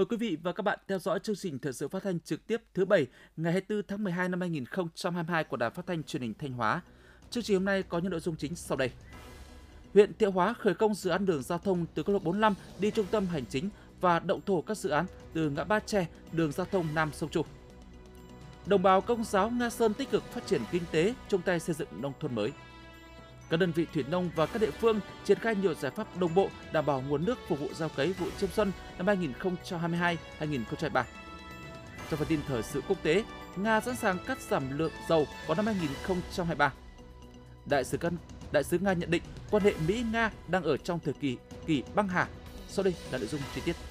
Mời quý vị và các bạn theo dõi chương trình thời sự phát thanh trực tiếp thứ bảy ngày 24 tháng 12 năm 2022 của Đài Phát thanh Truyền hình Thanh Hóa. Chương trình hôm nay có những nội dung chính sau đây. Huyện Thiệu Hóa khởi công dự án đường giao thông từ quốc lộ 45 đi trung tâm hành chính và động thổ các dự án từ ngã ba Tre, đường giao thông Nam Sông Tru. Đồng bào công giáo Nga Sơn tích cực phát triển kinh tế, chung tay xây dựng nông thôn mới. Các đơn vị thủy nông và các địa phương triển khai nhiều giải pháp đồng bộ đảm bảo nguồn nước phục vụ gieo cấy vụ chiêm xuân năm 2022-2023. Trong phần tin thời sự quốc tế, Nga sẵn sàng cắt giảm lượng dầu vào năm 2023. Đại sứ Căn Đại sứ Nga nhận định quan hệ Mỹ-Nga đang ở trong thời kỳ kỳ băng hà. Sau đây là nội dung chi tiết.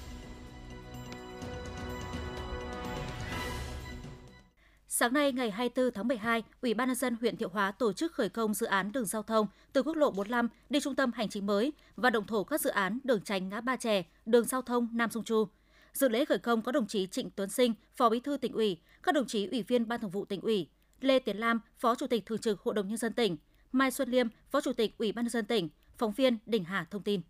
Sáng nay ngày 24 tháng 12, Ủy ban nhân dân huyện Thiệu Hóa tổ chức khởi công dự án đường giao thông từ quốc lộ 45 đi trung tâm hành chính mới và động thổ các dự án đường tránh ngã Ba Chè, đường giao thông Nam Sông Chu. Dự lễ khởi công có đồng chí Trịnh Tuấn Sinh, Phó Bí thư tỉnh ủy, các đồng chí ủy viên Ban Thường vụ tỉnh ủy, Lê Tiến Lam, Phó Chủ tịch Thường trực Hội đồng nhân dân tỉnh, Mai Xuân Liêm, Phó Chủ tịch Ủy ban nhân dân tỉnh, phóng viên Đình Hà thông tin.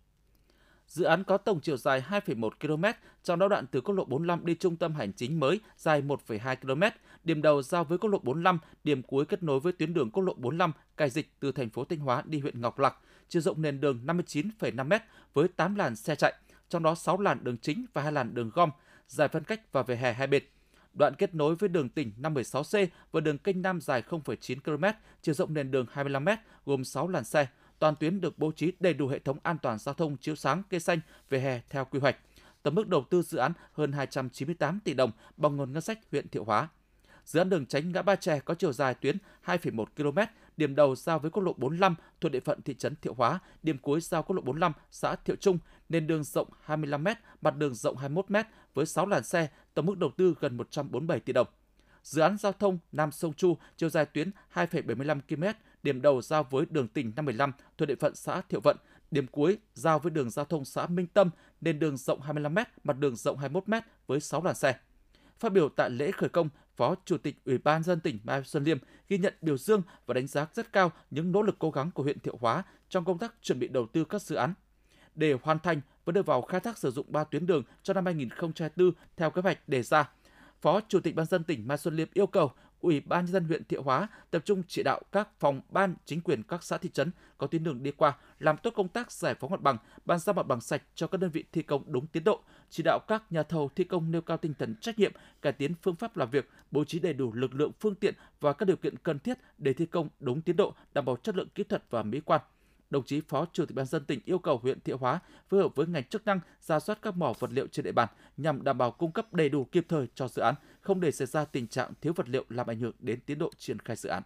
Dự án có tổng chiều dài 2,1 km, trong đó đoạn từ quốc lộ 45 đi trung tâm hành chính mới dài 1,2 km, điểm đầu giao với quốc lộ 45, điểm cuối kết nối với tuyến đường quốc lộ 45 cài dịch từ thành phố Thanh Hóa đi huyện Ngọc Lặc, chiều rộng nền đường 59,5 m với 8 làn xe chạy, trong đó 6 làn đường chính và 2 làn đường gom, dài phân cách và về hè hai bên. Đoạn kết nối với đường tỉnh 516C và đường kênh Nam dài 0,9 km, chiều rộng nền đường 25 m, gồm 6 làn xe, toàn tuyến được bố trí đầy đủ hệ thống an toàn giao thông chiếu sáng, cây xanh, về hè theo quy hoạch. Tổng mức đầu tư dự án hơn 298 tỷ đồng bằng nguồn ngân sách huyện Thiệu Hóa. Dự án đường tránh ngã Ba Tre có chiều dài tuyến 2,1 km, điểm đầu giao với quốc lộ 45 thuộc địa phận thị trấn Thiệu Hóa, điểm cuối giao quốc lộ 45 xã Thiệu Trung, nền đường rộng 25 m, mặt đường rộng 21 m với 6 làn xe, tổng mức đầu tư gần 147 tỷ đồng. Dự án giao thông Nam Sông Chu chiều dài tuyến 2,75 km, điểm đầu giao với đường tỉnh 515 thuộc địa phận xã Thiệu Vận, điểm cuối giao với đường giao thông xã Minh Tâm, nền đường rộng 25 m, mặt đường rộng 21 m với 6 làn xe. Phát biểu tại lễ khởi công, Phó Chủ tịch Ủy ban dân tỉnh Mai Xuân Liêm ghi nhận biểu dương và đánh giá rất cao những nỗ lực cố gắng của huyện Thiệu Hóa trong công tác chuẩn bị đầu tư các dự án. Để hoàn thành và đưa vào khai thác sử dụng ba tuyến đường cho năm 2024 theo kế hoạch đề ra, Phó Chủ tịch Ban dân tỉnh Mai Xuân Liêm yêu cầu Ủy ban nhân dân huyện Thiệu Hóa tập trung chỉ đạo các phòng ban chính quyền các xã thị trấn có tuyến đường đi qua làm tốt công tác giải phóng mặt bằng, bàn giao mặt bằng sạch cho các đơn vị thi công đúng tiến độ, chỉ đạo các nhà thầu thi công nêu cao tinh thần trách nhiệm, cải tiến phương pháp làm việc, bố trí đầy đủ lực lượng phương tiện và các điều kiện cần thiết để thi công đúng tiến độ, đảm bảo chất lượng kỹ thuật và mỹ quan đồng chí Phó Chủ tịch Ban dân tỉnh yêu cầu huyện Thiệu Hóa phối hợp với ngành chức năng ra soát các mỏ vật liệu trên địa bàn nhằm đảm bảo cung cấp đầy đủ kịp thời cho dự án, không để xảy ra tình trạng thiếu vật liệu làm ảnh hưởng đến tiến độ triển khai dự án.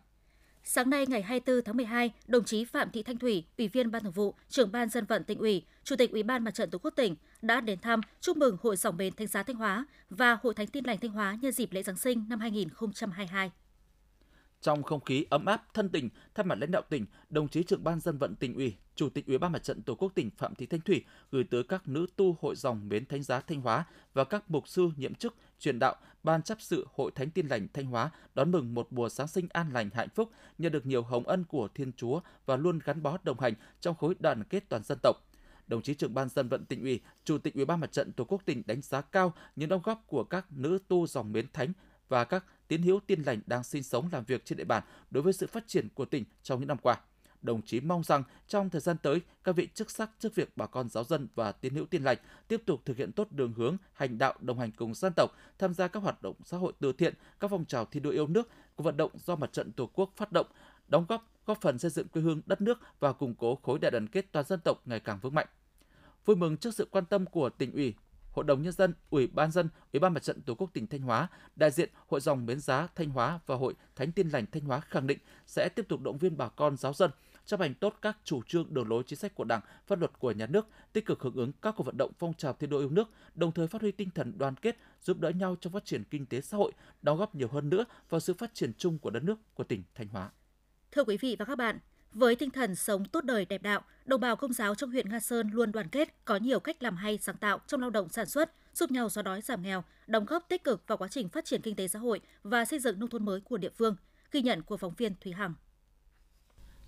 Sáng nay ngày 24 tháng 12, đồng chí Phạm Thị Thanh Thủy, Ủy viên Ban Thường vụ, Trưởng ban Dân vận tỉnh ủy, Chủ tịch Ủy ban Mặt trận Tổ quốc tỉnh đã đến thăm chúc mừng Hội Sòng bền Thanh Giá Thanh Hóa và Hội Thánh Tin lành Thanh Hóa nhân dịp lễ Giáng sinh năm 2022. Trong không khí ấm áp, thân tình, thay mặt lãnh đạo tỉnh, đồng chí trưởng ban dân vận tỉnh ủy, Chủ tịch Ủy ban Mặt trận Tổ quốc tỉnh Phạm Thị Thanh Thủy gửi tới các nữ tu hội dòng bến Thánh Giá Thanh Hóa và các mục sư nhiệm chức truyền đạo ban chấp sự Hội Thánh Tin lành Thanh Hóa đón mừng một mùa Giáng sinh an lành hạnh phúc, nhận được nhiều hồng ân của Thiên Chúa và luôn gắn bó đồng hành trong khối đoàn kết toàn dân tộc. Đồng chí trưởng ban dân vận tỉnh ủy, chủ tịch ủy ban mặt trận tổ quốc tỉnh đánh giá cao những đóng góp của các nữ tu dòng bến thánh và các tín hữu tiên lành đang sinh sống làm việc trên địa bàn đối với sự phát triển của tỉnh trong những năm qua. Đồng chí mong rằng trong thời gian tới, các vị chức sắc chức việc bà con giáo dân và tín hữu tiên lành tiếp tục thực hiện tốt đường hướng hành đạo đồng hành cùng dân tộc, tham gia các hoạt động xã hội từ thiện, các phong trào thi đua yêu nước, của vận động do mặt trận Tổ quốc phát động, đóng góp góp phần xây dựng quê hương đất nước và củng cố khối đại đoàn kết toàn dân tộc ngày càng vững mạnh. Vui mừng trước sự quan tâm của tỉnh ủy, Hội đồng nhân dân, Ủy ban dân, Ủy ban Mặt trận Tổ quốc tỉnh Thanh Hóa, đại diện Hội dòng Bến Giá Thanh Hóa và Hội Thánh Tin lành Thanh Hóa khẳng định sẽ tiếp tục động viên bà con giáo dân chấp hành tốt các chủ trương đường lối chính sách của Đảng, pháp luật của nhà nước, tích cực hưởng ứng các cuộc vận động phong trào thi đua yêu nước, đồng thời phát huy tinh thần đoàn kết, giúp đỡ nhau trong phát triển kinh tế xã hội, đóng góp nhiều hơn nữa vào sự phát triển chung của đất nước của tỉnh Thanh Hóa. Thưa quý vị và các bạn, với tinh thần sống tốt đời đẹp đạo, đồng bào công giáo trong huyện Nga Sơn luôn đoàn kết, có nhiều cách làm hay sáng tạo trong lao động sản xuất, giúp nhau xóa đói giảm nghèo, đóng góp tích cực vào quá trình phát triển kinh tế xã hội và xây dựng nông thôn mới của địa phương. Ghi nhận của phóng viên Thúy Hằng.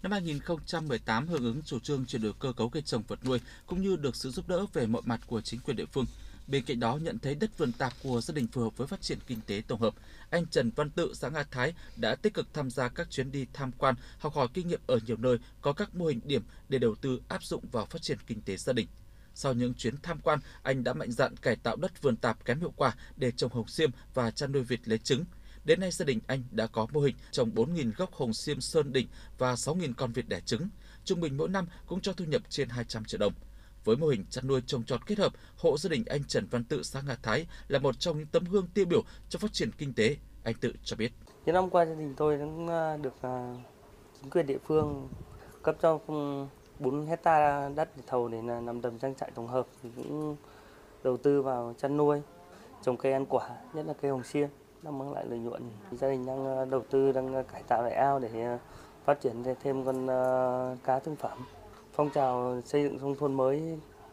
Năm 2018 hưởng ứng chủ trương chuyển đổi cơ cấu cây trồng vật nuôi cũng như được sự giúp đỡ về mọi mặt của chính quyền địa phương, Bên cạnh đó, nhận thấy đất vườn tạp của gia đình phù hợp với phát triển kinh tế tổng hợp, anh Trần Văn Tự, xã Nga Thái đã tích cực tham gia các chuyến đi tham quan, học hỏi kinh nghiệm ở nhiều nơi có các mô hình điểm để đầu tư áp dụng vào phát triển kinh tế gia đình. Sau những chuyến tham quan, anh đã mạnh dạn cải tạo đất vườn tạp kém hiệu quả để trồng hồng xiêm và chăn nuôi vịt lấy trứng. Đến nay gia đình anh đã có mô hình trồng 4.000 gốc hồng xiêm sơn đỉnh và 6.000 con vịt đẻ trứng. Trung bình mỗi năm cũng cho thu nhập trên 200 triệu đồng. Với mô hình chăn nuôi trồng trọt kết hợp, hộ gia đình anh Trần Văn Tự xã Nga Thái là một trong những tấm gương tiêu biểu cho phát triển kinh tế. Anh Tự cho biết. Những năm qua gia đình tôi cũng à, được à, chính quyền địa phương cấp cho 4 hecta đất để thầu để làm đầm trang trại tổng hợp thì cũng đầu tư vào chăn nuôi, trồng cây ăn quả, nhất là cây hồng xiêm đang mang lại lợi nhuận. Gia đình đang à, đầu tư đang cải tạo lại ao để phát triển thêm con cá thương phẩm phong trào xây dựng nông thôn mới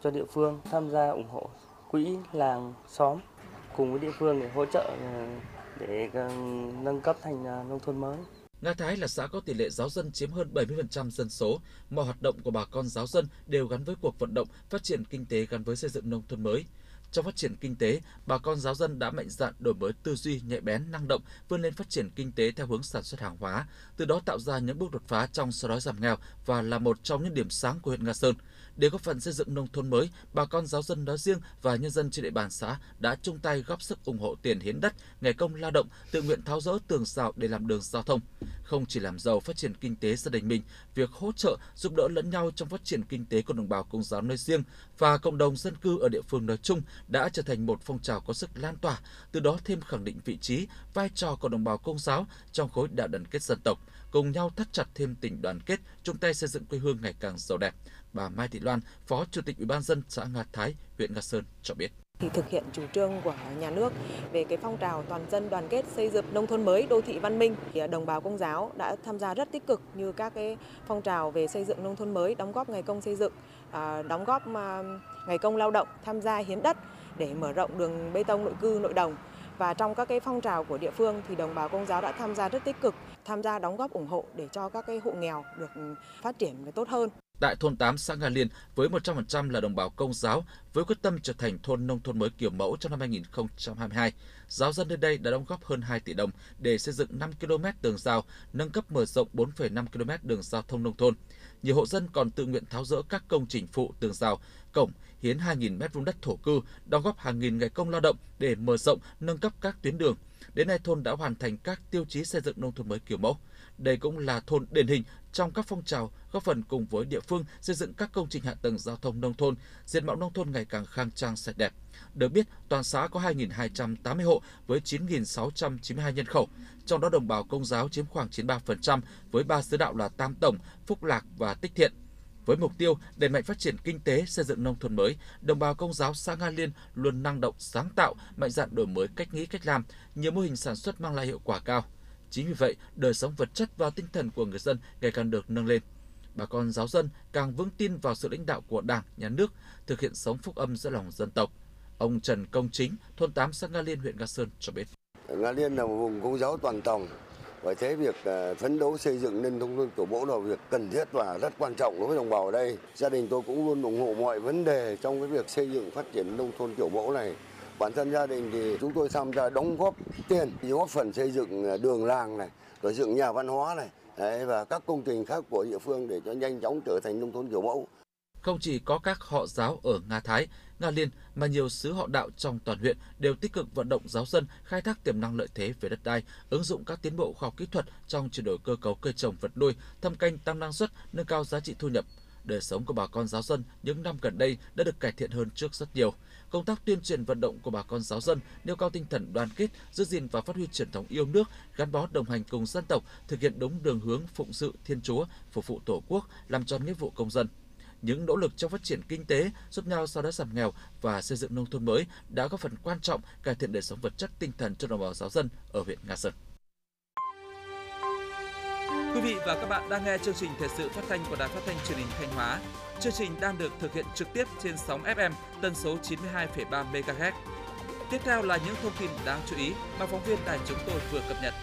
cho địa phương, tham gia ủng hộ quỹ làng xóm cùng với địa phương để hỗ trợ ờ, để ờ, nâng cấp thành ờ, nông thôn mới. Nga Thái là xã có tỷ lệ giáo dân chiếm hơn 70% dân số. Mọi hoạt động của bà con giáo dân đều gắn với cuộc vận động phát triển kinh tế gắn với xây dựng nông thôn mới. Trong phát triển kinh tế, bà con giáo dân đã mạnh dạn đổi mới tư duy nhạy bén, năng động, vươn lên phát triển kinh tế theo hướng sản xuất hàng hóa, từ đó tạo ra những bước đột phá trong xóa đói giảm nghèo và là một trong những điểm sáng của huyện Nga Sơn. Để góp phần xây dựng nông thôn mới, bà con giáo dân nói riêng và nhân dân trên địa bàn xã đã chung tay góp sức ủng hộ tiền hiến đất, ngày công lao động, tự nguyện tháo rỡ tường rào để làm đường giao thông. Không chỉ làm giàu phát triển kinh tế gia đình mình, việc hỗ trợ giúp đỡ lẫn nhau trong phát triển kinh tế của đồng bào công giáo nơi riêng và cộng đồng dân cư ở địa phương nói chung đã trở thành một phong trào có sức lan tỏa, từ đó thêm khẳng định vị trí, vai trò của đồng bào công giáo trong khối đại đoàn kết dân tộc, cùng nhau thắt chặt thêm tình đoàn kết, chung tay xây dựng quê hương ngày càng giàu đẹp. Bà Mai Thị Loan, Phó Chủ tịch Ủy ban dân xã Nga Thái, huyện Nga Sơn cho biết thì thực hiện chủ trương của nhà nước về cái phong trào toàn dân đoàn kết xây dựng nông thôn mới đô thị văn minh thì đồng bào công giáo đã tham gia rất tích cực như các cái phong trào về xây dựng nông thôn mới đóng góp ngày công xây dựng à, đóng góp à, ngày công lao động tham gia hiến đất để mở rộng đường bê tông nội cư nội đồng và trong các cái phong trào của địa phương thì đồng bào công giáo đã tham gia rất tích cực tham gia đóng góp ủng hộ để cho các cái hộ nghèo được ừ, phát triển tốt hơn Tại thôn 8 xã Nga Liên với 100% là đồng bào công giáo với quyết tâm trở thành thôn nông thôn mới kiểu mẫu trong năm 2022. Giáo dân nơi đây đã đóng góp hơn 2 tỷ đồng để xây dựng 5 km đường giao, nâng cấp mở rộng 4,5 km đường giao thông nông thôn. Nhiều hộ dân còn tự nguyện tháo rỡ các công trình phụ tường giao, cổng, hiến 2.000 m vuông đất thổ cư, đóng góp hàng nghìn ngày công lao động để mở rộng, nâng cấp các tuyến đường. Đến nay thôn đã hoàn thành các tiêu chí xây dựng nông thôn mới kiểu mẫu. Đây cũng là thôn điển hình trong các phong trào góp phần cùng với địa phương xây dựng các công trình hạ tầng giao thông nông thôn, diện mạo nông thôn ngày càng khang trang sạch đẹp. Được biết, toàn xã có 2.280 hộ với 9.692 nhân khẩu, trong đó đồng bào công giáo chiếm khoảng 93% với ba sứ đạo là Tam Tổng, Phúc Lạc và Tích Thiện. Với mục tiêu đẩy mạnh phát triển kinh tế, xây dựng nông thôn mới, đồng bào công giáo xã Nga Liên luôn năng động, sáng tạo, mạnh dạn đổi mới cách nghĩ, cách làm, nhiều mô hình sản xuất mang lại hiệu quả cao. Chính vì vậy, đời sống vật chất và tinh thần của người dân ngày càng được nâng lên. Bà con giáo dân càng vững tin vào sự lãnh đạo của Đảng, Nhà nước, thực hiện sống phúc âm giữa lòng dân tộc. Ông Trần Công Chính, thôn 8 xã Nga Liên, huyện Nga Sơn cho biết. Nga Liên là một vùng công giáo toàn tổng vậy thế việc ờ, phấn đấu xây dựng nên nông thôn kiểu mẫu là việc cần thiết và rất quan trọng đối với đồng bào ở đây. Gia đình tôi cũng luôn ủng hộ mọi vấn đề trong cái việc xây dựng phát triển nông thôn kiểu mẫu này. Bản thân gia đình thì chúng tôi tham gia đóng góp tiền góp phần xây dựng ờ, đường làng này rồi dựng nhà văn hóa này. Đấy, và các công trình khác của địa phương để cho nhanh chóng trở thành nông thôn kiểu mẫu không chỉ có các họ giáo ở Nga Thái, Nga Liên mà nhiều sứ họ đạo trong toàn huyện đều tích cực vận động giáo dân khai thác tiềm năng lợi thế về đất đai, ứng dụng các tiến bộ khoa học kỹ thuật trong chuyển đổi cơ cấu cây trồng vật nuôi, thâm canh tăng năng suất, nâng cao giá trị thu nhập. Đời sống của bà con giáo dân những năm gần đây đã được cải thiện hơn trước rất nhiều công tác tuyên truyền vận động của bà con giáo dân nêu cao tinh thần đoàn kết, giữ gìn và phát huy truyền thống yêu nước, gắn bó đồng hành cùng dân tộc, thực hiện đúng đường hướng phụng sự Thiên Chúa, phục vụ Tổ quốc, làm tròn nghĩa vụ công dân. Những nỗ lực trong phát triển kinh tế, giúp nhau sau đó giảm nghèo và xây dựng nông thôn mới đã góp phần quan trọng cải thiện đời sống vật chất tinh thần cho đồng bào giáo dân ở huyện Nga Sơn. Quý vị và các bạn đang nghe chương trình thời sự phát thanh của Đài Phát thanh Truyền hình Thanh Hóa. Chương trình đang được thực hiện trực tiếp trên sóng FM tần số 92,3 MHz. Tiếp theo là những thông tin đáng chú ý mà phóng viên đài chúng tôi vừa cập nhật.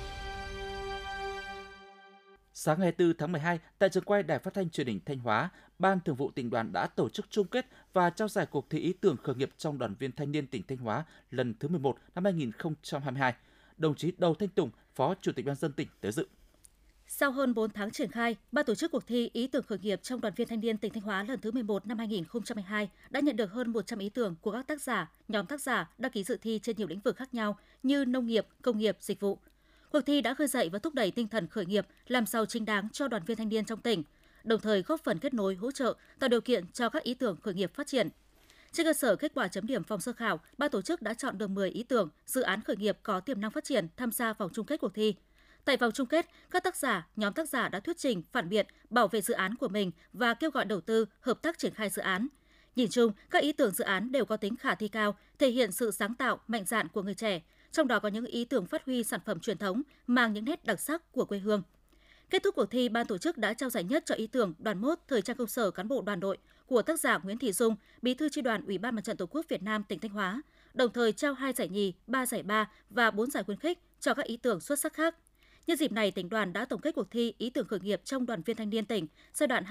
Sáng ngày 4 tháng 12, tại trường quay Đài Phát thanh Truyền hình Thanh Hóa, Ban Thường vụ tỉnh đoàn đã tổ chức chung kết và trao giải cuộc thi ý tưởng khởi nghiệp trong đoàn viên thanh niên tỉnh Thanh Hóa lần thứ 11 năm 2022. Đồng chí Đầu Thanh Tùng, Phó Chủ tịch Ban dân tỉnh tới dự. Sau hơn 4 tháng triển khai, ban tổ chức cuộc thi ý tưởng khởi nghiệp trong đoàn viên thanh niên tỉnh Thanh Hóa lần thứ 11 năm 2022 đã nhận được hơn 100 ý tưởng của các tác giả, nhóm tác giả đăng ký dự thi trên nhiều lĩnh vực khác nhau như nông nghiệp, công nghiệp, dịch vụ. Cuộc thi đã khơi dậy và thúc đẩy tinh thần khởi nghiệp, làm giàu chính đáng cho đoàn viên thanh niên trong tỉnh, đồng thời góp phần kết nối, hỗ trợ, tạo điều kiện cho các ý tưởng khởi nghiệp phát triển. Trên cơ sở kết quả chấm điểm phòng sơ khảo, ban tổ chức đã chọn được 10 ý tưởng, dự án khởi nghiệp có tiềm năng phát triển tham gia vòng chung kết cuộc thi. Tại vòng chung kết, các tác giả, nhóm tác giả đã thuyết trình, phản biện, bảo vệ dự án của mình và kêu gọi đầu tư, hợp tác triển khai dự án. Nhìn chung, các ý tưởng dự án đều có tính khả thi cao, thể hiện sự sáng tạo, mạnh dạn của người trẻ, trong đó có những ý tưởng phát huy sản phẩm truyền thống, mang những nét đặc sắc của quê hương. Kết thúc cuộc thi, ban tổ chức đã trao giải nhất cho ý tưởng đoàn mốt thời trang công sở cán bộ đoàn đội của tác giả Nguyễn Thị Dung, Bí thư chi đoàn Ủy ban Mặt trận Tổ quốc Việt Nam tỉnh Thanh Hóa, đồng thời trao hai giải nhì, ba giải ba và bốn giải khuyến khích cho các ý tưởng xuất sắc khác. Nhân dịp này, tỉnh đoàn đã tổng kết cuộc thi ý tưởng khởi nghiệp trong đoàn viên thanh niên tỉnh giai đoạn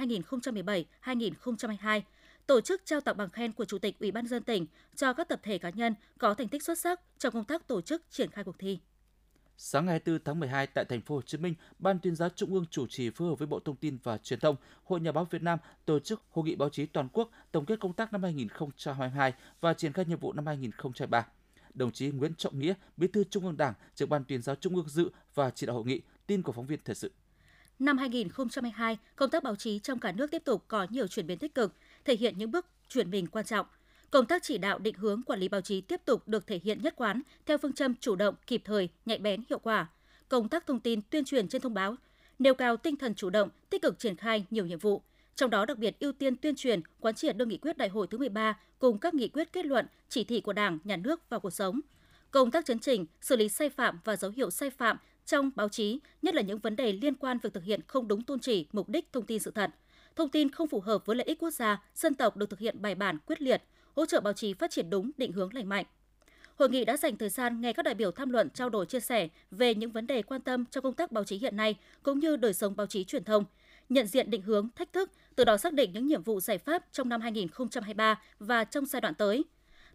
2017-2022, tổ chức trao tặng bằng khen của Chủ tịch Ủy ban dân tỉnh cho các tập thể cá nhân có thành tích xuất sắc trong công tác tổ chức triển khai cuộc thi. Sáng ngày 24 tháng 12 tại thành phố Hồ Chí Minh, Ban tuyên giáo Trung ương chủ trì phối hợp với Bộ Thông tin và Truyền thông, Hội Nhà báo Việt Nam tổ chức hội nghị báo chí toàn quốc tổng kết công tác năm 2022 và triển khai nhiệm vụ năm 2023 đồng chí Nguyễn Trọng Nghĩa, Bí thư Trung ương Đảng, trưởng ban tuyên giáo Trung ương dự và chỉ đạo hội nghị. Tin của phóng viên thời sự. Năm 2022, công tác báo chí trong cả nước tiếp tục có nhiều chuyển biến tích cực, thể hiện những bước chuyển mình quan trọng. Công tác chỉ đạo định hướng quản lý báo chí tiếp tục được thể hiện nhất quán theo phương châm chủ động, kịp thời, nhạy bén, hiệu quả. Công tác thông tin tuyên truyền trên thông báo, nêu cao tinh thần chủ động, tích cực triển khai nhiều nhiệm vụ, trong đó đặc biệt ưu tiên tuyên truyền, quán triệt đưa nghị quyết đại hội thứ 13 cùng các nghị quyết kết luận, chỉ thị của Đảng, Nhà nước vào cuộc sống. Công tác chấn chỉnh, xử lý sai phạm và dấu hiệu sai phạm trong báo chí, nhất là những vấn đề liên quan việc thực hiện không đúng tôn chỉ, mục đích thông tin sự thật. Thông tin không phù hợp với lợi ích quốc gia, dân tộc được thực hiện bài bản, quyết liệt, hỗ trợ báo chí phát triển đúng, định hướng lành mạnh. Hội nghị đã dành thời gian nghe các đại biểu tham luận trao đổi chia sẻ về những vấn đề quan tâm trong công tác báo chí hiện nay cũng như đời sống báo chí truyền thông, nhận diện định hướng, thách thức, từ đó xác định những nhiệm vụ giải pháp trong năm 2023 và trong giai đoạn tới.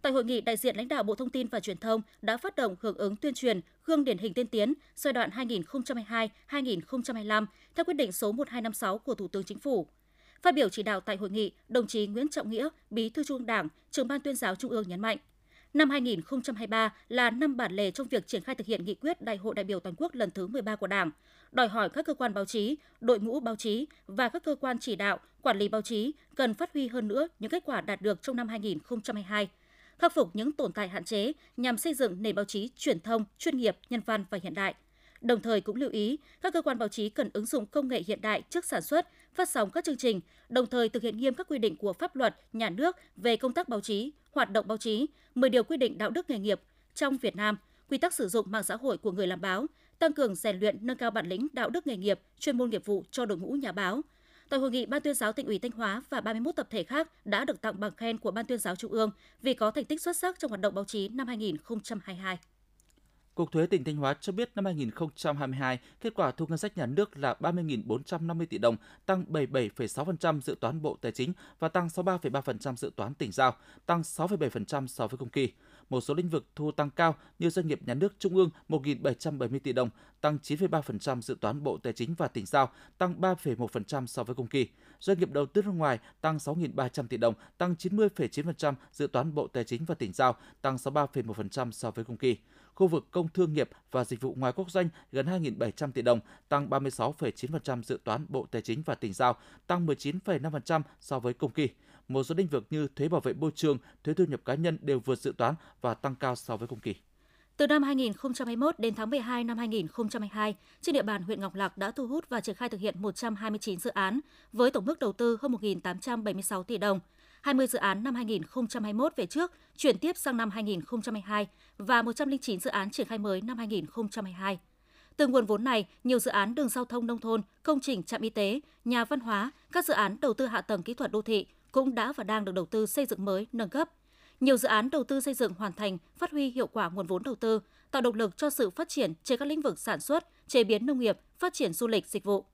Tại hội nghị, đại diện lãnh đạo Bộ Thông tin và Truyền thông đã phát động hưởng ứng tuyên truyền gương điển hình tiên tiến giai đoạn 2022-2025 theo quyết định số 1256 của Thủ tướng Chính phủ. Phát biểu chỉ đạo tại hội nghị, đồng chí Nguyễn Trọng Nghĩa, Bí thư Trung ương Đảng, trưởng ban tuyên giáo Trung ương nhấn mạnh, Năm 2023 là năm bản lề trong việc triển khai thực hiện nghị quyết Đại hội đại biểu toàn quốc lần thứ 13 của Đảng, đòi hỏi các cơ quan báo chí, đội ngũ báo chí và các cơ quan chỉ đạo, quản lý báo chí cần phát huy hơn nữa những kết quả đạt được trong năm 2022, khắc phục những tồn tại hạn chế nhằm xây dựng nền báo chí truyền thông, chuyên nghiệp, nhân văn và hiện đại. Đồng thời cũng lưu ý, các cơ quan báo chí cần ứng dụng công nghệ hiện đại trước sản xuất, phát sóng các chương trình, đồng thời thực hiện nghiêm các quy định của pháp luật, nhà nước về công tác báo chí, hoạt động báo chí, 10 điều quy định đạo đức nghề nghiệp trong Việt Nam, quy tắc sử dụng mạng xã hội của người làm báo, tăng cường rèn luyện nâng cao bản lĩnh đạo đức nghề nghiệp, chuyên môn nghiệp vụ cho đội ngũ nhà báo. Tại hội nghị, Ban tuyên giáo tỉnh ủy Thanh Hóa và 31 tập thể khác đã được tặng bằng khen của Ban tuyên giáo Trung ương vì có thành tích xuất sắc trong hoạt động báo chí năm 2022. Cục Thuế tỉnh Thanh Hóa cho biết năm 2022, kết quả thu ngân sách nhà nước là 30.450 tỷ đồng, tăng 77,6% dự toán Bộ Tài chính và tăng 63,3% dự toán tỉnh giao, tăng 6,7% so với cùng kỳ. Một số lĩnh vực thu tăng cao như doanh nghiệp nhà nước trung ương 1.770 tỷ đồng, tăng 9,3% dự toán Bộ Tài chính và tỉnh giao, tăng 3,1% so với cùng kỳ. Doanh nghiệp đầu tư nước ngoài tăng 6.300 tỷ đồng, tăng 90,9% dự toán Bộ Tài chính và tỉnh giao, tăng 63,1% so với cùng kỳ khu vực công thương nghiệp và dịch vụ ngoài quốc doanh gần 2.700 tỷ đồng, tăng 36,9% dự toán Bộ Tài chính và tỉnh giao, tăng 19,5% so với cùng kỳ. Một số lĩnh vực như thuế bảo vệ môi trường, thuế thu nhập cá nhân đều vượt dự toán và tăng cao so với cùng kỳ. Từ năm 2021 đến tháng 12 năm 2022, trên địa bàn huyện Ngọc Lặc đã thu hút và triển khai thực hiện 129 dự án với tổng mức đầu tư hơn 1.876 tỷ đồng – 20 dự án năm 2021 về trước chuyển tiếp sang năm 2022 và 109 dự án triển khai mới năm 2022. Từ nguồn vốn này, nhiều dự án đường giao thông nông thôn, công trình trạm y tế, nhà văn hóa, các dự án đầu tư hạ tầng kỹ thuật đô thị cũng đã và đang được đầu tư xây dựng mới, nâng cấp. Nhiều dự án đầu tư xây dựng hoàn thành, phát huy hiệu quả nguồn vốn đầu tư, tạo động lực cho sự phát triển trên các lĩnh vực sản xuất, chế biến nông nghiệp, phát triển du lịch, dịch vụ.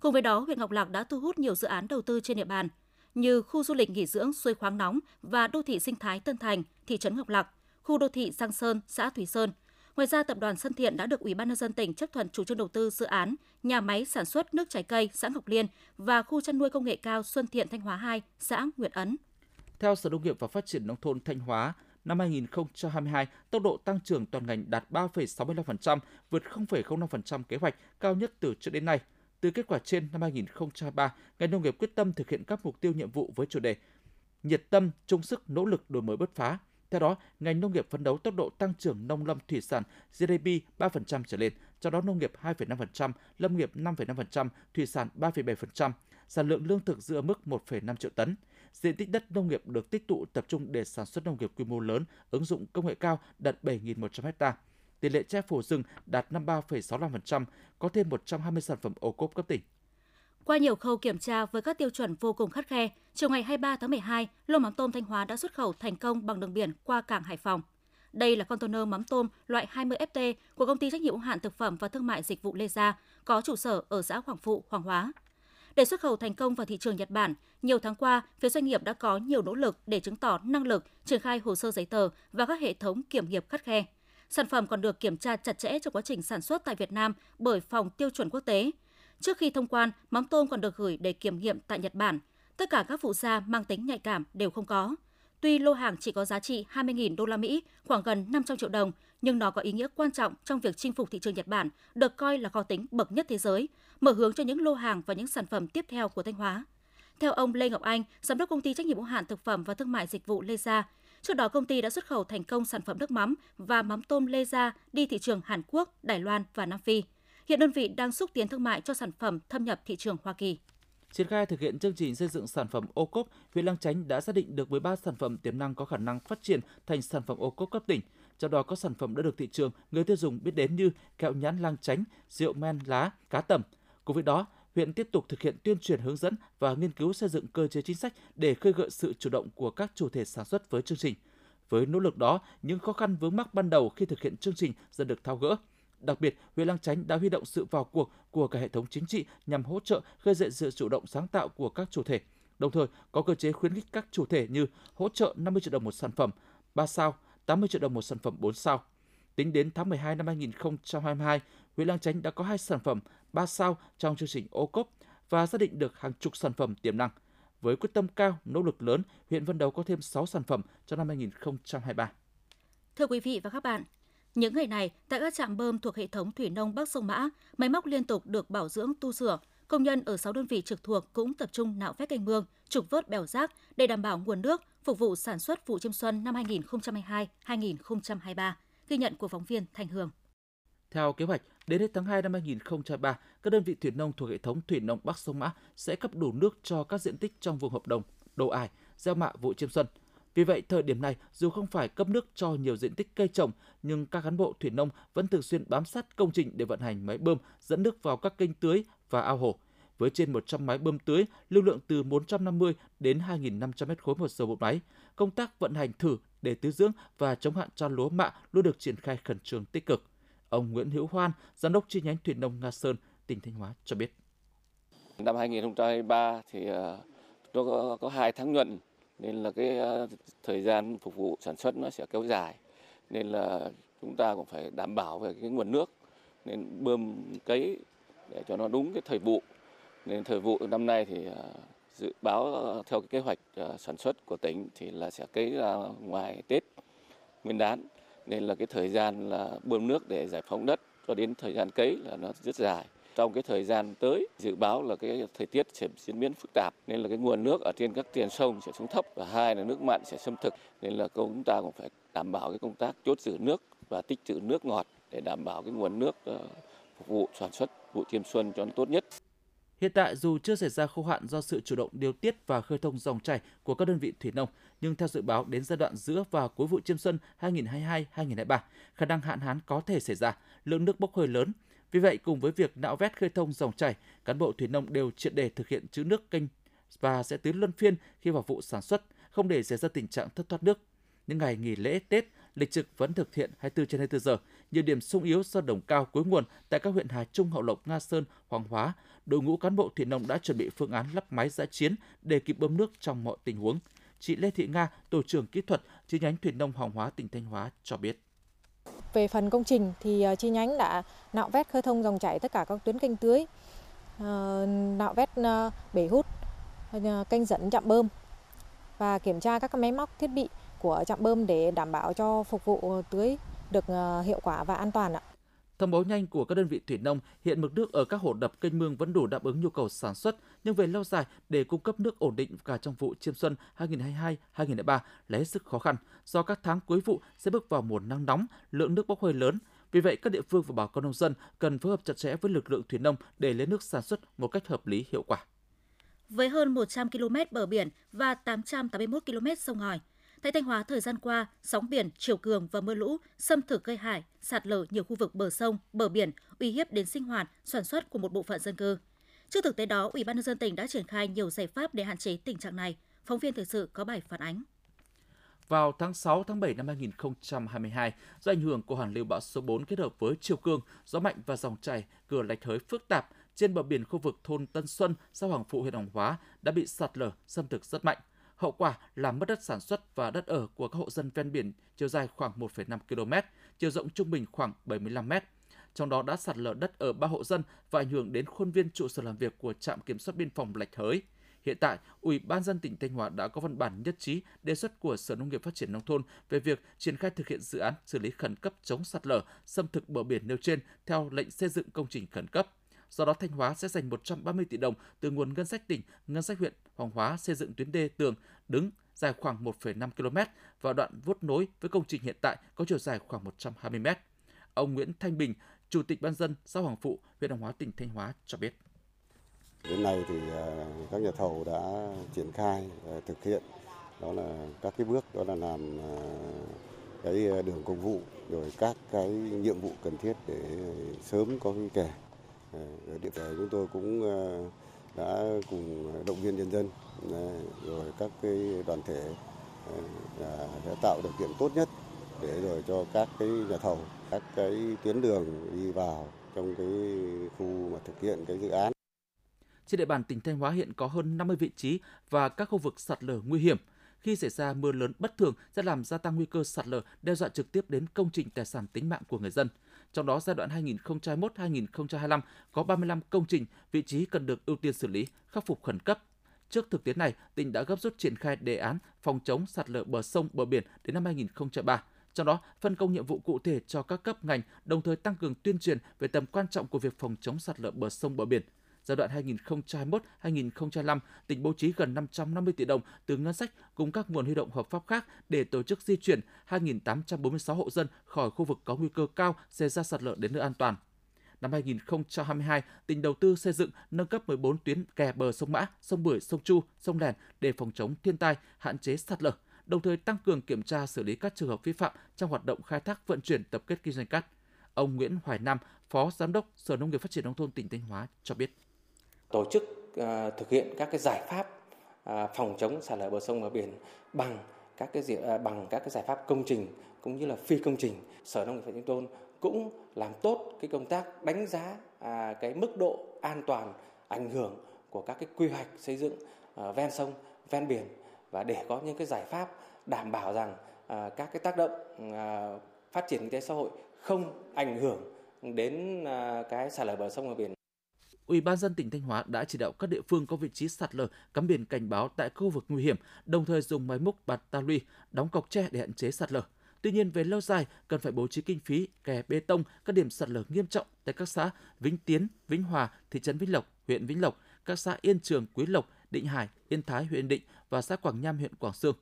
Cùng với đó, huyện Ngọc Lặc đã thu hút nhiều dự án đầu tư trên địa bàn như khu du lịch nghỉ dưỡng Xuôi Khoáng Nóng và đô thị sinh thái Tân Thành, thị trấn Ngọc Lặc, khu đô thị Giang Sơn, xã Thủy Sơn. Ngoài ra, tập đoàn Sơn Thiện đã được Ủy ban nhân dân tỉnh chấp thuận chủ trương đầu tư dự án nhà máy sản xuất nước trái cây xã Ngọc Liên và khu chăn nuôi công nghệ cao Xuân Thiện Thanh Hóa 2, xã Nguyệt Ấn. Theo Sở Nông nghiệp và Phát triển nông thôn Thanh Hóa, năm 2022, tốc độ tăng trưởng toàn ngành đạt 3,65%, vượt 0,05% kế hoạch, cao nhất từ trước đến nay. Từ kết quả trên, năm 2023, ngành nông nghiệp quyết tâm thực hiện các mục tiêu nhiệm vụ với chủ đề nhiệt tâm, trung sức, nỗ lực đổi mới bứt phá. Theo đó, ngành nông nghiệp phấn đấu tốc độ tăng trưởng nông lâm thủy sản GDP 3% trở lên, trong đó nông nghiệp 2,5%, lâm nghiệp 5,5%, thủy sản 3,7%, sản lượng lương thực giữ ở mức 1,5 triệu tấn. Diện tích đất nông nghiệp được tích tụ tập trung để sản xuất nông nghiệp quy mô lớn, ứng dụng công nghệ cao đạt 7.100 ha. Tỷ lệ che phủ rừng đạt 53,65%, có thêm 120 sản phẩm ô cốp cấp tỉnh. Qua nhiều khâu kiểm tra với các tiêu chuẩn vô cùng khắt khe, chiều ngày 23 tháng 12, lô mắm tôm Thanh Hóa đã xuất khẩu thành công bằng đường biển qua cảng Hải Phòng. Đây là container mắm tôm loại 20 FT của công ty trách nhiệm hữu hạn thực phẩm và thương mại dịch vụ Lê Gia, có trụ sở ở xã Hoàng Phụ, Hoàng Hóa. Để xuất khẩu thành công vào thị trường Nhật Bản, nhiều tháng qua, phía doanh nghiệp đã có nhiều nỗ lực để chứng tỏ năng lực triển khai hồ sơ giấy tờ và các hệ thống kiểm nghiệm khắt khe. Sản phẩm còn được kiểm tra chặt chẽ trong quá trình sản xuất tại Việt Nam bởi phòng tiêu chuẩn quốc tế. Trước khi thông quan, mắm tôm còn được gửi để kiểm nghiệm tại Nhật Bản. Tất cả các phụ gia mang tính nhạy cảm đều không có. Tuy lô hàng chỉ có giá trị 20.000 đô la Mỹ, khoảng gần 500 triệu đồng, nhưng nó có ý nghĩa quan trọng trong việc chinh phục thị trường Nhật Bản, được coi là kho tính bậc nhất thế giới, mở hướng cho những lô hàng và những sản phẩm tiếp theo của Thanh Hóa. Theo ông Lê Ngọc Anh, giám đốc công ty trách nhiệm hữu hạn thực phẩm và thương mại dịch vụ Lê Gia, trước đó công ty đã xuất khẩu thành công sản phẩm nước mắm và mắm tôm Lê Gia đi thị trường Hàn Quốc, Đài Loan và Nam Phi. Hiện đơn vị đang xúc tiến thương mại cho sản phẩm thâm nhập thị trường Hoa Kỳ. Triển khai thực hiện chương trình xây dựng sản phẩm ô cốp, huyện Lăng Chánh đã xác định được 13 sản phẩm tiềm năng có khả năng phát triển thành sản phẩm ô cốp cấp tỉnh. Trong đó có sản phẩm đã được thị trường người tiêu dùng biết đến như kẹo nhãn Lăng Chánh, rượu men lá, cá tẩm. Cùng với đó, huyện tiếp tục thực hiện tuyên truyền hướng dẫn và nghiên cứu xây dựng cơ chế chính sách để khơi gợi sự chủ động của các chủ thể sản xuất với chương trình. Với nỗ lực đó, những khó khăn vướng mắc ban đầu khi thực hiện chương trình dần được tháo gỡ. Đặc biệt, huyện Lang Chánh đã huy động sự vào cuộc của cả hệ thống chính trị nhằm hỗ trợ khơi dậy sự chủ động sáng tạo của các chủ thể. Đồng thời, có cơ chế khuyến khích các chủ thể như hỗ trợ 50 triệu đồng một sản phẩm 3 sao, 80 triệu đồng một sản phẩm 4 sao. Tính đến tháng 12 năm 2022, huyện Lang Chánh đã có hai sản phẩm 3 sao trong chương trình ô cốp và xác định được hàng chục sản phẩm tiềm năng. Với quyết tâm cao, nỗ lực lớn, huyện Vân Đấu có thêm 6 sản phẩm cho năm 2023. Thưa quý vị và các bạn, những ngày này, tại các trạm bơm thuộc hệ thống thủy nông Bắc sông Mã, máy móc liên tục được bảo dưỡng tu sửa. Công nhân ở 6 đơn vị trực thuộc cũng tập trung nạo vét kênh mương, trục vớt bèo rác để đảm bảo nguồn nước phục vụ sản xuất vụ chiêm xuân năm 2022-2023. Ghi nhận của phóng viên Thành Hương. Theo kế hoạch, đến hết tháng 2 năm 2023, các đơn vị thủy nông thuộc hệ thống thủy nông Bắc sông Mã sẽ cấp đủ nước cho các diện tích trong vùng hợp đồng, đồ ải, gieo mạ vụ chiêm xuân. Vì vậy, thời điểm này, dù không phải cấp nước cho nhiều diện tích cây trồng, nhưng các cán bộ thủy nông vẫn thường xuyên bám sát công trình để vận hành máy bơm dẫn nước vào các kênh tưới và ao hồ. Với trên 100 máy bơm tưới, lưu lượng từ 450 đến 2.500 m khối một giờ một máy, công tác vận hành thử để tưới dưỡng và chống hạn cho lúa mạ luôn được triển khai khẩn trương tích cực. Ông Nguyễn Hữu Hoan, giám đốc chi nhánh thủy nông Nga Sơn, tỉnh Thanh Hóa cho biết. Năm 2023 thì ờ, nó có, có 2 tháng nhuận nên là cái ờ, thời gian phục vụ sản xuất nó sẽ kéo dài. Nên là chúng ta cũng phải đảm bảo về cái nguồn nước nên bơm cấy để cho nó đúng cái thời vụ. Nên thời vụ năm nay thì ờ, dự báo theo cái kế hoạch sản xuất của tỉnh thì là sẽ cấy ra ngoài Tết Nguyên đán nên là cái thời gian là bơm nước để giải phóng đất cho đến thời gian cấy là nó rất dài trong cái thời gian tới, dự báo là cái thời tiết sẽ diễn biến phức tạp, nên là cái nguồn nước ở trên các tiền sông sẽ xuống thấp và hai là nước mặn sẽ xâm thực nên là chúng ta cũng phải đảm bảo cái công tác chốt giữ nước và tích trữ nước ngọt để đảm bảo cái nguồn nước ờ, phục vụ sản xuất vụ chiêm xuân cho nó tốt nhất. Hiện tại dù chưa xảy ra khô hạn do sự chủ động điều tiết và khơi thông dòng chảy của các đơn vị thủy nông, nhưng theo dự báo đến giai đoạn giữa và cuối vụ chiêm xuân 2022-2023, khả năng hạn hán có thể xảy ra, lượng nước bốc hơi lớn. Vì vậy, cùng với việc nạo vét khơi thông dòng chảy, cán bộ thủy nông đều triệt để thực hiện trữ nước kênh và sẽ tưới luân phiên khi vào vụ sản xuất, không để xảy ra tình trạng thất thoát nước. Những ngày nghỉ lễ Tết, lịch trực vẫn thực hiện 24 trên 24 giờ. Nhiều điểm sung yếu do đồng cao cuối nguồn tại các huyện Hà Trung, Hậu Lộc, Nga Sơn, Hoàng Hóa. Đội ngũ cán bộ thủy nông đã chuẩn bị phương án lắp máy giã chiến để kịp bơm nước trong mọi tình huống. Chị Lê Thị Nga, tổ trưởng kỹ thuật chi nhánh thủy nông Hoàng Hóa tỉnh Thanh Hóa cho biết. Về phần công trình thì à, chi nhánh đã nạo vét khơi thông dòng chảy tất cả các tuyến kênh tưới, à, nạo vét à, bể hút, kênh dẫn chạm bơm và kiểm tra các máy móc thiết bị của trạm bơm để đảm bảo cho phục vụ tưới được hiệu quả và an toàn ạ. Thông báo nhanh của các đơn vị thủy nông, hiện mực nước ở các hồ đập kênh mương vẫn đủ đáp ứng nhu cầu sản xuất, nhưng về lâu dài để cung cấp nước ổn định cả trong vụ chiêm xuân 2022-2023 là hết sức khó khăn do các tháng cuối vụ sẽ bước vào mùa nắng nóng, lượng nước bốc hơi lớn. Vì vậy, các địa phương và bà con nông dân cần phối hợp chặt chẽ với lực lượng thủy nông để lấy nước sản xuất một cách hợp lý hiệu quả. Với hơn 100 km bờ biển và 881 km sông ngòi, Tại Thanh Hóa thời gian qua, sóng biển, chiều cường và mưa lũ xâm thực gây hại, sạt lở nhiều khu vực bờ sông, bờ biển, uy hiếp đến sinh hoạt, sản xuất của một bộ phận dân cư. Trước thực tế đó, Ủy ban nhân dân tỉnh đã triển khai nhiều giải pháp để hạn chế tình trạng này. Phóng viên thời sự có bài phản ánh. Vào tháng 6 tháng 7 năm 2022, do ảnh hưởng của hoàn lưu bão số 4 kết hợp với chiều cường, gió mạnh và dòng chảy cửa lạch hới phức tạp trên bờ biển khu vực thôn Tân Xuân, xã Hoàng Phụ, huyện Hoàng Hóa đã bị sạt lở, xâm thực rất mạnh. Hậu quả là mất đất sản xuất và đất ở của các hộ dân ven biển chiều dài khoảng 1,5 km, chiều rộng trung bình khoảng 75 m. Trong đó đã sạt lở đất ở ba hộ dân và ảnh hưởng đến khuôn viên trụ sở làm việc của trạm kiểm soát biên phòng Lạch Hới. Hiện tại, Ủy ban dân tỉnh Thanh Hóa đã có văn bản nhất trí đề xuất của Sở Nông nghiệp Phát triển nông thôn về việc triển khai thực hiện dự án xử lý khẩn cấp chống sạt lở, xâm thực bờ biển nêu trên theo lệnh xây dựng công trình khẩn cấp. Do đó Thanh Hóa sẽ dành 130 tỷ đồng từ nguồn ngân sách tỉnh, ngân sách huyện Hoàng Hóa xây dựng tuyến đê tường đứng dài khoảng 1,5 km và đoạn vuốt nối với công trình hiện tại có chiều dài khoảng 120 m. Ông Nguyễn Thanh Bình, Chủ tịch Ban dân xã Hoàng Phụ, huyện Hoàng Hóa, tỉnh Thanh Hóa cho biết. Đến nay thì à, các nhà thầu đã triển khai à, thực hiện đó là các cái bước đó là làm à, cái đường công vụ rồi các cái nhiệm vụ cần thiết để sớm có cái kè. Ở địa phương chúng tôi cũng đã cùng động viên nhân dân rồi các cái đoàn thể ờ, đã tạo điều kiện tốt nhất để rồi cho các cái nhà thầu các cái tuyến đường đi vào trong cái khu mà thực hiện cái dự án. Trên địa bàn tỉnh Thanh Hóa hiện có hơn 50 vị trí và các khu vực sạt lở nguy hiểm. Khi xảy ra mưa lớn bất thường sẽ làm gia tăng nguy cơ sạt lở, đe dọa trực tiếp đến công trình tài sản tính mạng của người dân. Trong đó giai đoạn 2021-2025 có 35 công trình, vị trí cần được ưu tiên xử lý, khắc phục khẩn cấp. Trước thực tế này, tỉnh đã gấp rút triển khai đề án phòng chống sạt lở bờ sông, bờ biển đến năm 2003. Trong đó, phân công nhiệm vụ cụ thể cho các cấp ngành, đồng thời tăng cường tuyên truyền về tầm quan trọng của việc phòng chống sạt lở bờ sông, bờ biển – Giai đoạn 2021-2025, tỉnh bố trí gần 550 tỷ đồng từ ngân sách cùng các nguồn huy động hợp pháp khác để tổ chức di chuyển 2.846 hộ dân khỏi khu vực có nguy cơ cao xảy ra sạt lở đến nơi an toàn. Năm 2022, tỉnh đầu tư xây dựng nâng cấp 14 tuyến kè bờ sông Mã, sông Bưởi, sông Chu, sông Lèn để phòng chống thiên tai, hạn chế sạt lở, đồng thời tăng cường kiểm tra xử lý các trường hợp vi phạm trong hoạt động khai thác vận chuyển tập kết kinh doanh cát. Ông Nguyễn Hoài Nam, Phó Giám đốc Sở Nông nghiệp Phát triển nông thôn tỉnh Thanh Hóa cho biết tổ chức à, thực hiện các cái giải pháp à, phòng chống sạt lở bờ sông và biển bằng các cái à, bằng các cái giải pháp công trình cũng như là phi công trình. Sở nông nghiệp và nông thôn cũng làm tốt cái công tác đánh giá cái mức độ an toàn, ảnh hưởng của các cái quy hoạch xây dựng ven sông, ven biển và để có những cái giải pháp đảm bảo rằng các cái tác động phát triển kinh tế xã hội không ảnh hưởng đến cái sạt lở bờ sông và biển. Ủy ban dân tỉnh Thanh Hóa đã chỉ đạo các địa phương có vị trí sạt lở cắm biển cảnh báo tại khu vực nguy hiểm, đồng thời dùng máy múc bạt ta luy, đóng cọc tre để hạn chế sạt lở. Tuy nhiên về lâu dài cần phải bố trí kinh phí kè bê tông các điểm sạt lở nghiêm trọng tại các xã Vĩnh Tiến, Vĩnh Hòa, thị trấn Vĩnh Lộc, huyện Vĩnh Lộc, các xã Yên Trường, Quý Lộc, Định Hải, Yên Thái, huyện Định và xã Quảng Nham, huyện Quảng Sương.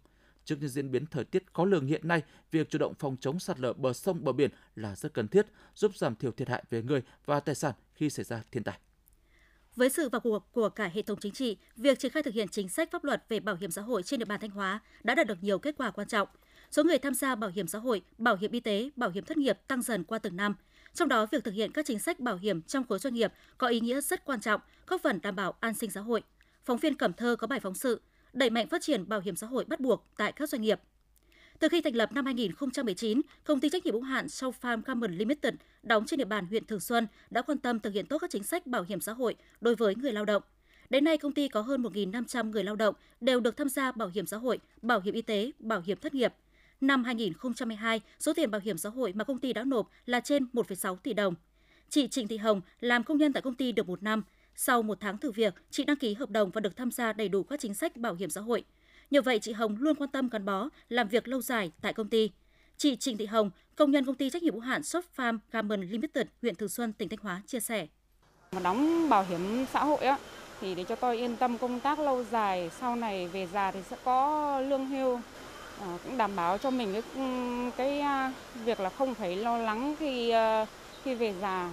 Trước những diễn biến thời tiết khó lường hiện nay, việc chủ động phòng chống sạt lở bờ sông bờ biển là rất cần thiết, giúp giảm thiểu thiệt hại về người và tài sản khi xảy ra thiên tai. Với sự vào cuộc của cả hệ thống chính trị, việc triển khai thực hiện chính sách pháp luật về bảo hiểm xã hội trên địa bàn Thanh Hóa đã đạt được nhiều kết quả quan trọng. Số người tham gia bảo hiểm xã hội, bảo hiểm y tế, bảo hiểm thất nghiệp tăng dần qua từng năm. Trong đó, việc thực hiện các chính sách bảo hiểm trong khối doanh nghiệp có ý nghĩa rất quan trọng, góp phần đảm bảo an sinh xã hội. Phóng viên Cẩm Thơ có bài phóng sự đẩy mạnh phát triển bảo hiểm xã hội bắt buộc tại các doanh nghiệp. Từ khi thành lập năm 2019, công ty trách nhiệm hữu hạn Sau Farm Carbon Limited đóng trên địa bàn huyện Thường Xuân đã quan tâm thực hiện tốt các chính sách bảo hiểm xã hội đối với người lao động. Đến nay, công ty có hơn 1.500 người lao động đều được tham gia bảo hiểm xã hội, bảo hiểm y tế, bảo hiểm thất nghiệp. Năm 2022, số tiền bảo hiểm xã hội mà công ty đã nộp là trên 1,6 tỷ đồng. Chị Trịnh Thị Hồng làm công nhân tại công ty được một năm. Sau một tháng thử việc, chị đăng ký hợp đồng và được tham gia đầy đủ các chính sách bảo hiểm xã hội. Nhờ vậy, chị Hồng luôn quan tâm gắn bó, làm việc lâu dài tại công ty. Chị Trịnh Thị Hồng, công nhân công ty trách nhiệm hữu hạn Shop Farm Garment Limited, huyện Thường Xuân, tỉnh Thanh Hóa chia sẻ. Mà đóng bảo hiểm xã hội á, thì để cho tôi yên tâm công tác lâu dài, sau này về già thì sẽ có lương hưu, à, cũng đảm bảo cho mình cái, cái à, việc là không phải lo lắng khi à, khi về già.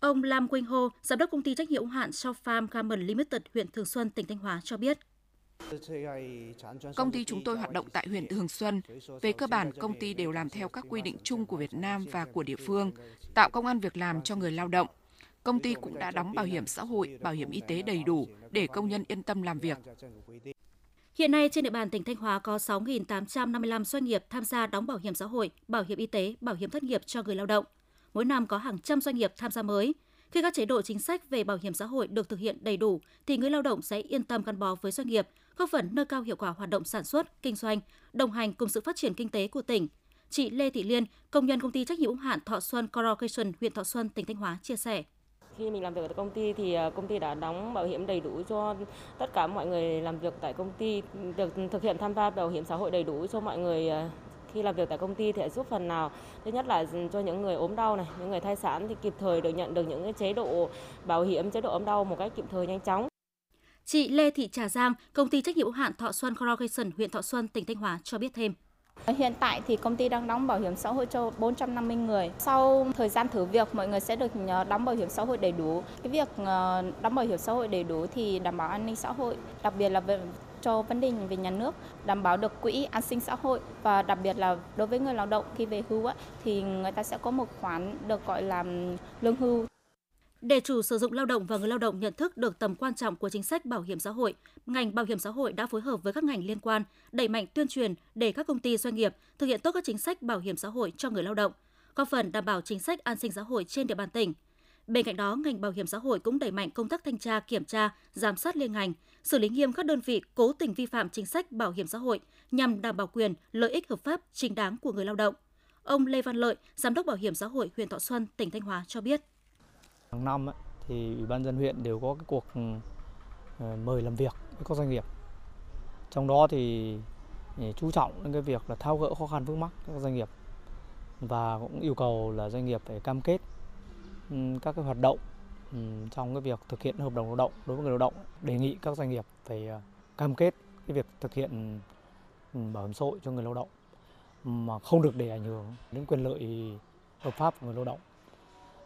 Ông Lam Quỳnh Hồ, giám đốc công ty trách nhiệm hữu hạn Shop Farm Garment Limited, huyện Thường Xuân, tỉnh Thanh Hóa cho biết. Công ty chúng tôi hoạt động tại huyện Thường Xuân. Về cơ bản, công ty đều làm theo các quy định chung của Việt Nam và của địa phương, tạo công an việc làm cho người lao động. Công ty cũng đã đóng bảo hiểm xã hội, bảo hiểm y tế đầy đủ để công nhân yên tâm làm việc. Hiện nay trên địa bàn tỉnh Thanh Hóa có 6.855 doanh nghiệp tham gia đóng bảo hiểm xã hội, bảo hiểm y tế, bảo hiểm thất nghiệp cho người lao động. Mỗi năm có hàng trăm doanh nghiệp tham gia mới. Khi các chế độ chính sách về bảo hiểm xã hội được thực hiện đầy đủ thì người lao động sẽ yên tâm gắn bó với doanh nghiệp, góp phần nâng cao hiệu quả hoạt động sản xuất, kinh doanh, đồng hành cùng sự phát triển kinh tế của tỉnh. Chị Lê Thị Liên, công nhân công ty trách nhiệm hữu hạn Thọ Xuân Corporation, huyện Thọ Xuân, tỉnh Thanh Hóa chia sẻ. Khi mình làm việc ở công ty thì à, công ty đã đóng bảo hiểm đầy đủ cho tất cả mọi người làm việc tại công ty, được thực hiện tham gia bảo hiểm xã hội đầy đủ cho mọi người à, khi làm việc tại công ty thì sẽ giúp phần nào thứ nhất là cho những người ốm đau này những người thai sản thì kịp thời được nhận được những cái chế độ bảo hiểm chế độ ốm đau một cách kịp thời nhanh chóng Chị Lê Thị Trà Giang, công ty trách nhiệm hữu hạn Thọ Xuân Corporation, huyện Thọ Xuân, tỉnh Thanh Hóa cho biết thêm. Hiện tại thì công ty đang đóng bảo hiểm xã hội cho 450 người. Sau thời gian thử việc, mọi người sẽ được đóng bảo hiểm xã hội đầy đủ. Cái việc ờ, đóng bảo hiểm xã hội đầy đủ thì đảm bảo an ninh xã hội, đặc biệt là về cho vấn đề về nhà nước, đảm bảo được quỹ an sinh xã hội và đặc biệt là đối với người lao động khi về hưu á, thì người ta sẽ có một khoản được gọi là lương hưu. Để chủ sử dụng lao động và người lao động nhận thức được tầm quan trọng của chính sách bảo hiểm xã hội, ngành bảo hiểm xã hội đã phối hợp với các ngành liên quan đẩy mạnh tuyên truyền để các công ty doanh nghiệp thực hiện tốt các chính sách bảo hiểm xã hội cho người lao động, góp phần đảm bảo chính sách an sinh xã hội trên địa bàn tỉnh. Bên cạnh đó, ngành bảo hiểm xã hội cũng đẩy mạnh công tác thanh tra, kiểm tra, giám sát liên ngành, xử lý nghiêm các đơn vị cố tình vi phạm chính sách bảo hiểm xã hội nhằm đảm bảo quyền, lợi ích hợp pháp chính đáng của người lao động. Ông Lê Văn Lợi, Giám đốc Bảo hiểm xã hội huyện Thọ Xuân, tỉnh Thanh Hóa cho biết. Hàng năm thì Ủy ban dân huyện đều có cái cuộc ừ, ờ, mời làm việc với các doanh nghiệp. Trong đó thì ừ, chú trọng đến cái việc là thao gỡ khó khăn vướng mắc các doanh nghiệp và cũng yêu cầu là doanh nghiệp phải cam kết các cái hoạt động trong cái việc thực hiện hợp đồng lao động, đối với người lao động, đề nghị các doanh nghiệp phải ờ, cam kết cái việc thực hiện bảo hiểm xã hội cho người lao động mà không được để ảnh hưởng đến quyền lợi hợp pháp của người lao động.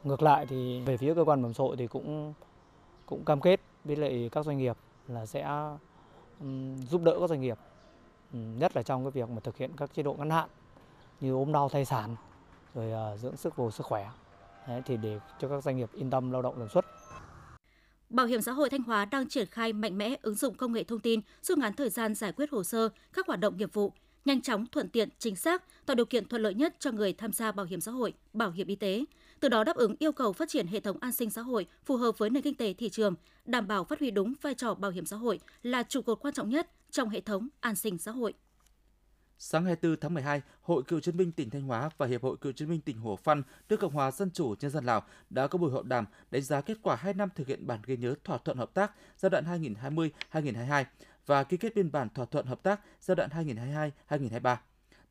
Ngược lại thì về phía cơ quan bảo hiểm xã hội thì cũng cũng cam kết với lại các doanh nghiệp là sẽ giúp đỡ các doanh nghiệp nhất là trong cái việc mà thực hiện các chế độ ngắn hạn như ốm đau, thai sản, rồi ờ, dưỡng sức hồi sức khỏe Đấy, thì để cho các doanh nghiệp yên tâm lao động sản xuất. Bảo hiểm xã hội Thanh Hóa đang triển khai mạnh mẽ ứng dụng công nghệ thông tin rút ngắn thời gian giải quyết hồ sơ, các hoạt động nghiệp vụ, nhanh chóng, thuận tiện, chính xác, tạo điều kiện thuận lợi nhất cho người tham gia bảo hiểm xã hội, bảo hiểm y tế, từ đó đáp ứng yêu cầu phát triển hệ thống an sinh xã hội phù hợp với nền kinh tế thị trường, đảm bảo phát huy đúng vai trò bảo hiểm xã hội là trụ cột quan trọng nhất trong hệ thống an sinh xã hội. Sáng 24 tháng 12, Hội Cựu chiến binh tỉnh Thanh Hóa và Hiệp hội Cựu chiến binh tỉnh Hồ Phan, nước Cộng hòa Dân chủ Nhân dân Lào đã có buổi hội đàm đánh giá kết quả 2 năm thực hiện bản ghi nhớ thỏa thuận hợp tác giai đoạn 2020-2022 và ký kết biên bản thỏa thuận hợp tác giai đoạn 2022-2023.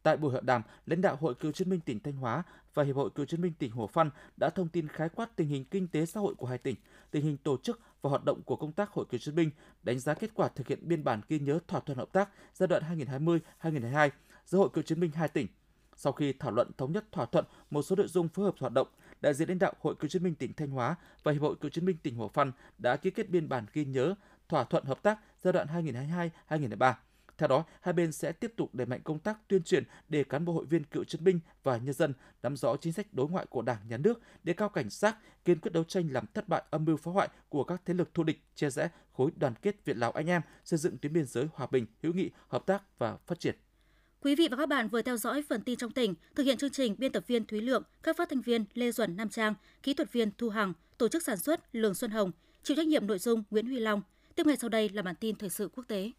Tại buổi hội đàm, lãnh đạo Hội Cựu chiến binh tỉnh Thanh Hóa và Hiệp hội Cựu chiến binh tỉnh Hồ Phan đã thông tin khái quát tình hình kinh tế xã hội của hai tỉnh, tình hình tổ chức và hoạt động của công tác Hội Cựu chiến binh, đánh giá kết quả thực hiện biên bản ghi nhớ thỏa thuận hợp tác giai đoạn 2020-2022 giữa Hội Cựu chiến binh hai tỉnh. Sau khi thảo luận thống nhất thỏa thuận một số nội dung phối hợp hoạt động, đại diện lãnh đạo Hội Cựu chiến binh tỉnh Thanh Hóa và Hiệp hội Cựu chiến binh tỉnh Hồ Phan đã ký kết biên bản ghi nhớ thỏa thuận hợp tác giai đoạn 2022-2023. Theo đó, hai bên sẽ tiếp tục đẩy mạnh công tác tuyên truyền để cán bộ hội viên cựu chiến binh và nhân dân nắm rõ chính sách đối ngoại của Đảng, Nhà nước, đề cao cảnh giác, kiên quyết đấu tranh làm thất bại âm mưu phá hoại của các thế lực thù địch, chia rẽ khối đoàn kết Việt Lào anh em, xây dựng tuyến biên giới hòa bình, hữu nghị, hợp tác và phát triển. Quý vị và các bạn vừa theo dõi phần tin trong tỉnh, thực hiện chương trình biên tập viên Thúy Lượng, các phát thanh viên Lê Duẩn Nam Trang, kỹ thuật viên Thu Hằng, tổ chức sản xuất Lường Xuân Hồng, chịu trách nhiệm nội dung Nguyễn Huy Long. Tiếp ngay sau đây là bản tin thời sự quốc tế.